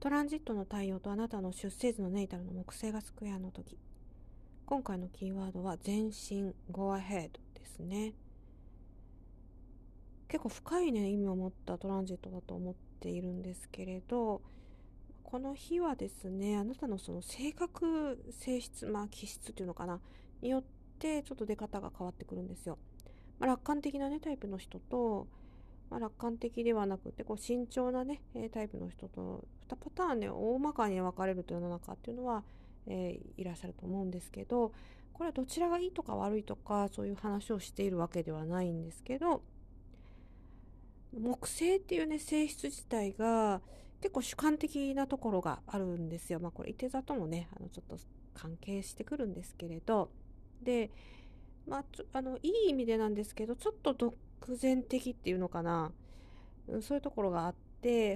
トランジットの太陽とあなたの出生図のネイタルの木星がスクエアの時。今回のキーワードは全身 Go ahead ですね。結構深いね意味を持ったトランジットだと思っているんですけれどこの日はですねあなたのその性格性質まあ気質っていうのかな？によってちょっと出方が変わってくるんですよ、まあ、楽観的なねタイプの人と、まあ、楽観的ではなくてこう慎重なねタイプの人と2パターンね大まかに分かれると世の中っていうのはえー、いらっしゃると思うんですけどこれはどちらがいいとか悪いとかそういう話をしているわけではないんですけど木星っていうね性質自体が結構主観的なところがあるんですよ。まあこれ、いて座ともね、あのちょっと関係してくるんですけれど、で、まあ、あのいい意味でなんですけど、ちょっと独善的っていうのかな、そういうところがあって、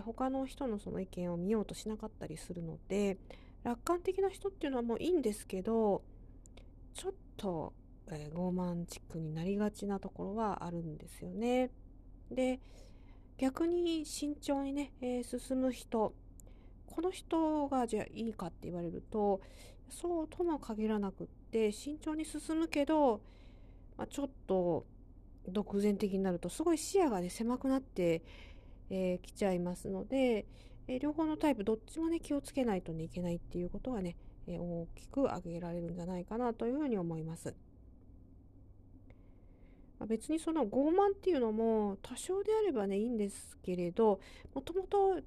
他の人のその意見を見ようとしなかったりするので、楽観的な人っていうのはもういいんですけどちょっと、えー、傲慢チックになりがちなところはあるんですよね。で逆に慎重にね、えー、進む人この人がじゃあいいかって言われるとそうとも限らなくって慎重に進むけど、まあ、ちょっと独善的になるとすごい視野がね狭くなって、えー、ちゃいますのでえ両方のタイプどっちもね気をつけないとねいけないっていうことがね、え大きく挙げられるんじゃないかなというふうに思います。ま別にその傲慢っていうのも多少であればねいいんですけれどもともと、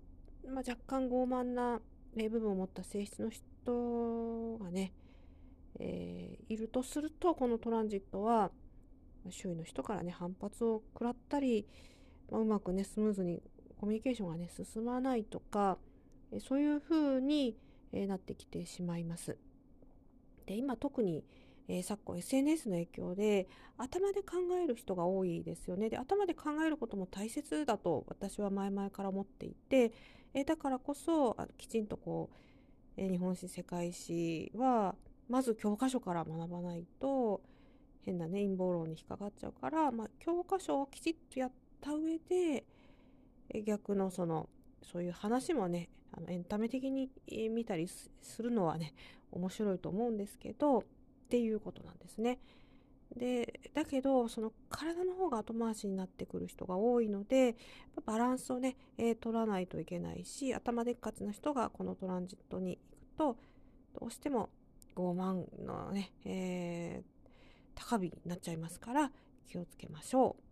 ま若干傲慢な、部分を持った性質の人がね、えー、いるとするとこのトランジットは周囲の人からね反発を食らったり、まあ、うまくねスムーズにコミュニケーションがね進まないとかそういうふうになってきてしまいます。で今特に、えー、昨今 SNS の影響で頭で考える人が多いですよね。で頭で考えることも大切だと私は前々から思っていて、えー、だからこそきちんとこう、えー、日本史世界史はまず教科書から学ばないと変なね陰謀論に引っかかっちゃうから、まあ、教科書をきちっとやった上で逆のそのそういう話もねあのエンタメ的に見たりするのはね面白いと思うんですけどっていうことなんですね。でだけどその体の方が後回しになってくる人が多いのでバランスをね、えー、取らないといけないし頭でっかちな人がこのトランジットに行くとどうしても傲慢のね、えー、高火になっちゃいますから気をつけましょう。